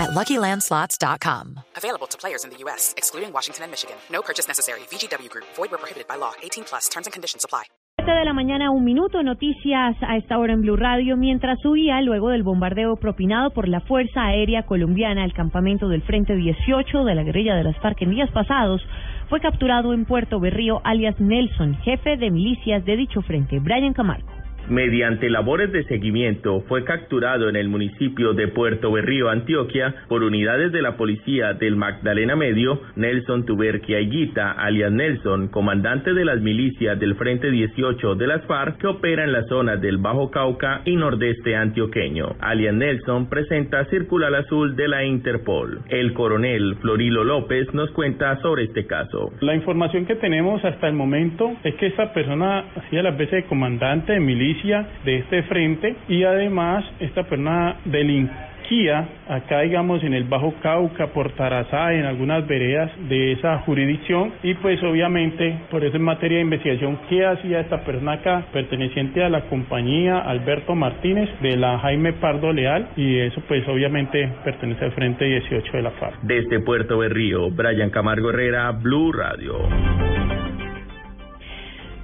at LuckyLandSlots.com. Available to players in the U.S., excluding Washington and Michigan. No purchase necessary. VGW Group. Void where prohibited by law. 18 plus. Terms and conditions apply. 7 de la mañana, un minuto, noticias a esta hora en Blue Radio. Mientras huía luego del bombardeo propinado por la Fuerza Aérea Colombiana al campamento del Frente 18 de la guerrilla de las FARC en días pasados, fue capturado en Puerto Berrío alias Nelson, jefe de milicias de dicho frente, Brian Camargo. Mediante labores de seguimiento, fue capturado en el municipio de Puerto Berrío, Antioquia, por unidades de la policía del Magdalena Medio, Nelson Tuberquia Higuita, alias Nelson, comandante de las milicias del Frente 18 de las FARC, que opera en las zonas del Bajo Cauca y Nordeste antioqueño. Alias Nelson presenta circular azul de la Interpol. El coronel Florilo López nos cuenta sobre este caso. La información que tenemos hasta el momento es que esta persona hacía las veces de comandante de milicia de este frente y además esta persona delinquía acá digamos en el Bajo Cauca, por Tarazá, en algunas veredas de esa jurisdicción y pues obviamente por eso en materia de investigación qué hacía esta persona acá perteneciente a la compañía Alberto Martínez de la Jaime Pardo Leal y eso pues obviamente pertenece al Frente 18 de la FARC. Desde Puerto Berrío, Brian Camargo Herrera, Blue Radio.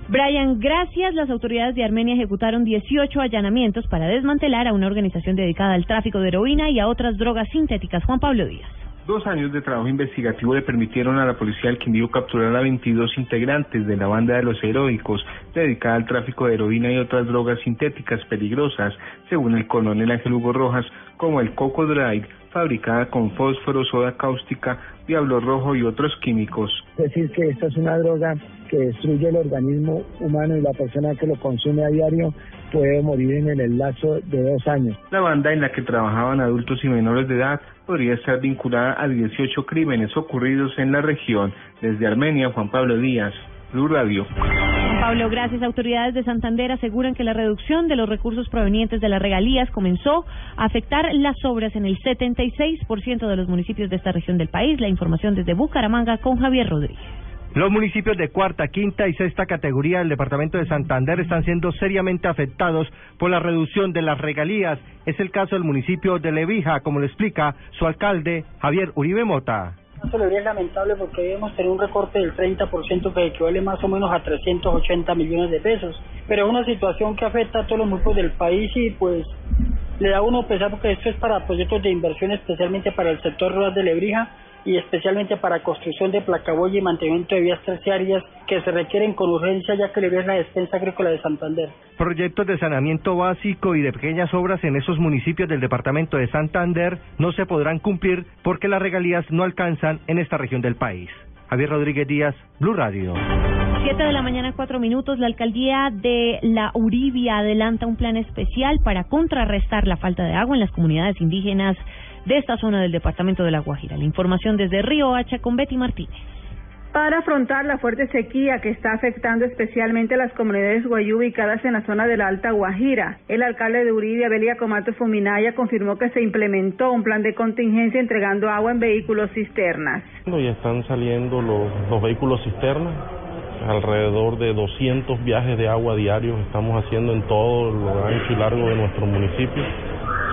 Brian, gracias. Las autoridades de Armenia ejecutaron 18 allanamientos para desmantelar a una organización dedicada al tráfico de heroína y a otras drogas sintéticas. Juan Pablo Díaz. Dos años de trabajo investigativo le permitieron a la policía del Quindío capturar a 22 integrantes de la banda de los heroicos dedicada al tráfico de heroína y otras drogas sintéticas peligrosas, según el coronel Ángel Hugo Rojas, como el Coco Drive, fabricada con fósforo, soda cáustica, diablo rojo y otros químicos. Es decir, que esta es una droga que destruye el organismo humano y la persona que lo consume a diario puede morir en el lapso de dos años. La banda en la que trabajaban adultos y menores de edad podría estar vinculada a 18 crímenes ocurridos en la región. Desde Armenia, Juan Pablo Díaz, Blue Radio. Juan Pablo, gracias. Autoridades de Santander aseguran que la reducción de los recursos provenientes de las regalías comenzó a afectar las obras en el 76% de los municipios de esta región del país. La información desde Bucaramanga con Javier Rodríguez. Los municipios de cuarta, quinta y sexta categoría del departamento de Santander están siendo seriamente afectados por la reducción de las regalías. Es el caso del municipio de Levija, como lo explica su alcalde Javier Uribe Mota. Esto es lamentable porque debemos tener un recorte del 30% que equivale más o menos a 380 millones de pesos. Pero es una situación que afecta a todos los municipios del país y pues le da uno pesar porque esto es para proyectos de inversión especialmente para el sector rural de Lebrija y especialmente para construcción de placaboya y mantenimiento de vías terciarias que se requieren con urgencia ya que le es la despensa agrícola de Santander. Proyectos de saneamiento básico y de pequeñas obras en esos municipios del departamento de Santander no se podrán cumplir porque las regalías no alcanzan en esta región del país. Javier Rodríguez Díaz, Blue Radio. Siete de la mañana, cuatro minutos. La alcaldía de La Uribia adelanta un plan especial para contrarrestar la falta de agua en las comunidades indígenas de esta zona del departamento de La Guajira. La información desde Río Hacha con Betty Martínez. Para afrontar la fuerte sequía que está afectando especialmente a las comunidades guayú ubicadas en la zona de la Alta Guajira, el alcalde de Uribe, Abelia Comato Fuminaya, confirmó que se implementó un plan de contingencia entregando agua en vehículos cisternas. Ya están saliendo los, los vehículos cisternas, alrededor de 200 viajes de agua diarios estamos haciendo en todo lo ancho y largo de nuestro municipio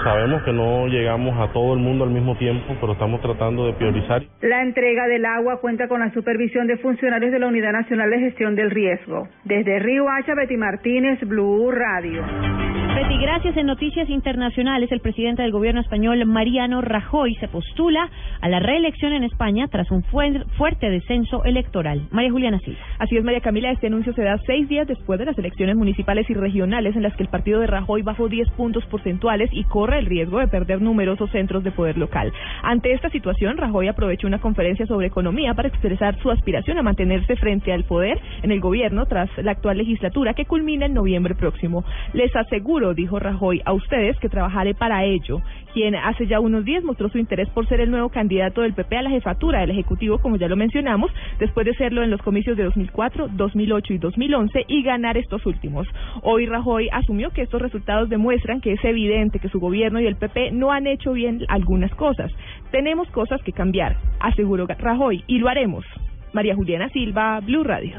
Sabemos que no llegamos a todo el mundo al mismo tiempo, pero estamos tratando de priorizar. La entrega del agua cuenta con la supervisión de funcionarios de la Unidad Nacional de Gestión del Riesgo. Desde Río Hacha, Betty Martínez, Blue Radio. Gracias. En noticias internacionales, el presidente del gobierno español, Mariano Rajoy, se postula a la reelección en España tras un fuerte descenso electoral. María Juliana Silva. Así es, María Camila. Este anuncio se da seis días después de las elecciones municipales y regionales en las que el partido de Rajoy bajó 10 puntos porcentuales y corre el riesgo de perder numerosos centros de poder local. Ante esta situación, Rajoy aprovechó una conferencia sobre economía para expresar su aspiración a mantenerse frente al poder en el gobierno tras la actual legislatura que culmina en noviembre próximo. Les aseguro, dijo Rajoy, a ustedes que trabajaré para ello, quien hace ya unos días mostró su interés por ser el nuevo candidato del PP a la jefatura del Ejecutivo, como ya lo mencionamos, después de serlo en los comicios de 2004, 2008 y 2011 y ganar estos últimos. Hoy Rajoy asumió que estos resultados demuestran que es evidente que su gobierno y el PP no han hecho bien algunas cosas. Tenemos cosas que cambiar, aseguró Rajoy, y lo haremos. María Juliana Silva, Blue Radio.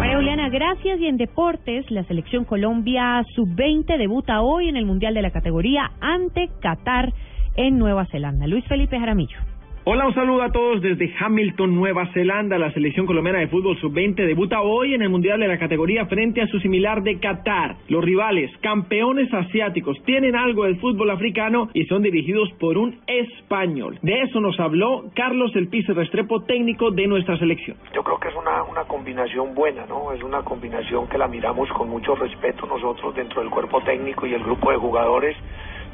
María Juliana, gracias. Y en deportes, la selección Colombia sub-20 debuta hoy en el Mundial de la categoría ante Qatar en Nueva Zelanda. Luis Felipe Jaramillo. Hola, un saludo a todos desde Hamilton, Nueva Zelanda. La selección colombiana de fútbol sub-20 debuta hoy en el Mundial de la categoría frente a su similar de Qatar. Los rivales, campeones asiáticos, tienen algo del fútbol africano y son dirigidos por un español. De eso nos habló Carlos El Piso Restrepo, técnico de nuestra selección. Yo creo que es una, una combinación buena, ¿no? Es una combinación que la miramos con mucho respeto nosotros dentro del cuerpo técnico y el grupo de jugadores,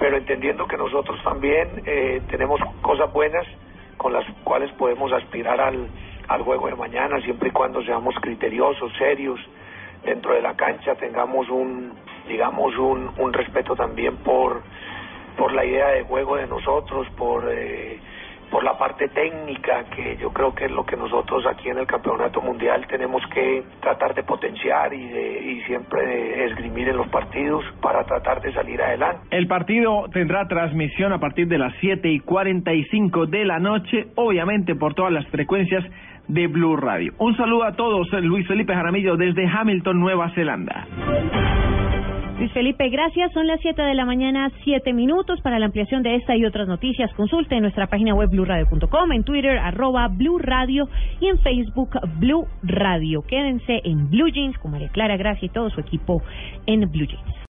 pero entendiendo que nosotros también eh, tenemos cosas buenas con las cuales podemos aspirar al, al juego de mañana, siempre y cuando seamos criteriosos, serios, dentro de la cancha tengamos un, digamos, un, un respeto también por, por la idea de juego de nosotros, por... Eh, por la parte técnica, que yo creo que es lo que nosotros aquí en el Campeonato Mundial tenemos que tratar de potenciar y, de, y siempre de esgrimir en los partidos para tratar de salir adelante. El partido tendrá transmisión a partir de las 7 y 45 de la noche, obviamente por todas las frecuencias de Blue Radio. Un saludo a todos, Luis Felipe Jaramillo desde Hamilton, Nueva Zelanda. Felipe, gracias. Son las 7 de la mañana, 7 minutos. Para la ampliación de esta y otras noticias, consulte en nuestra página web blurradio.com, en Twitter, arroba Blue y en Facebook, Blue Radio. Quédense en Blue Jeans con María Clara Gracia y todo su equipo en Blue Jeans.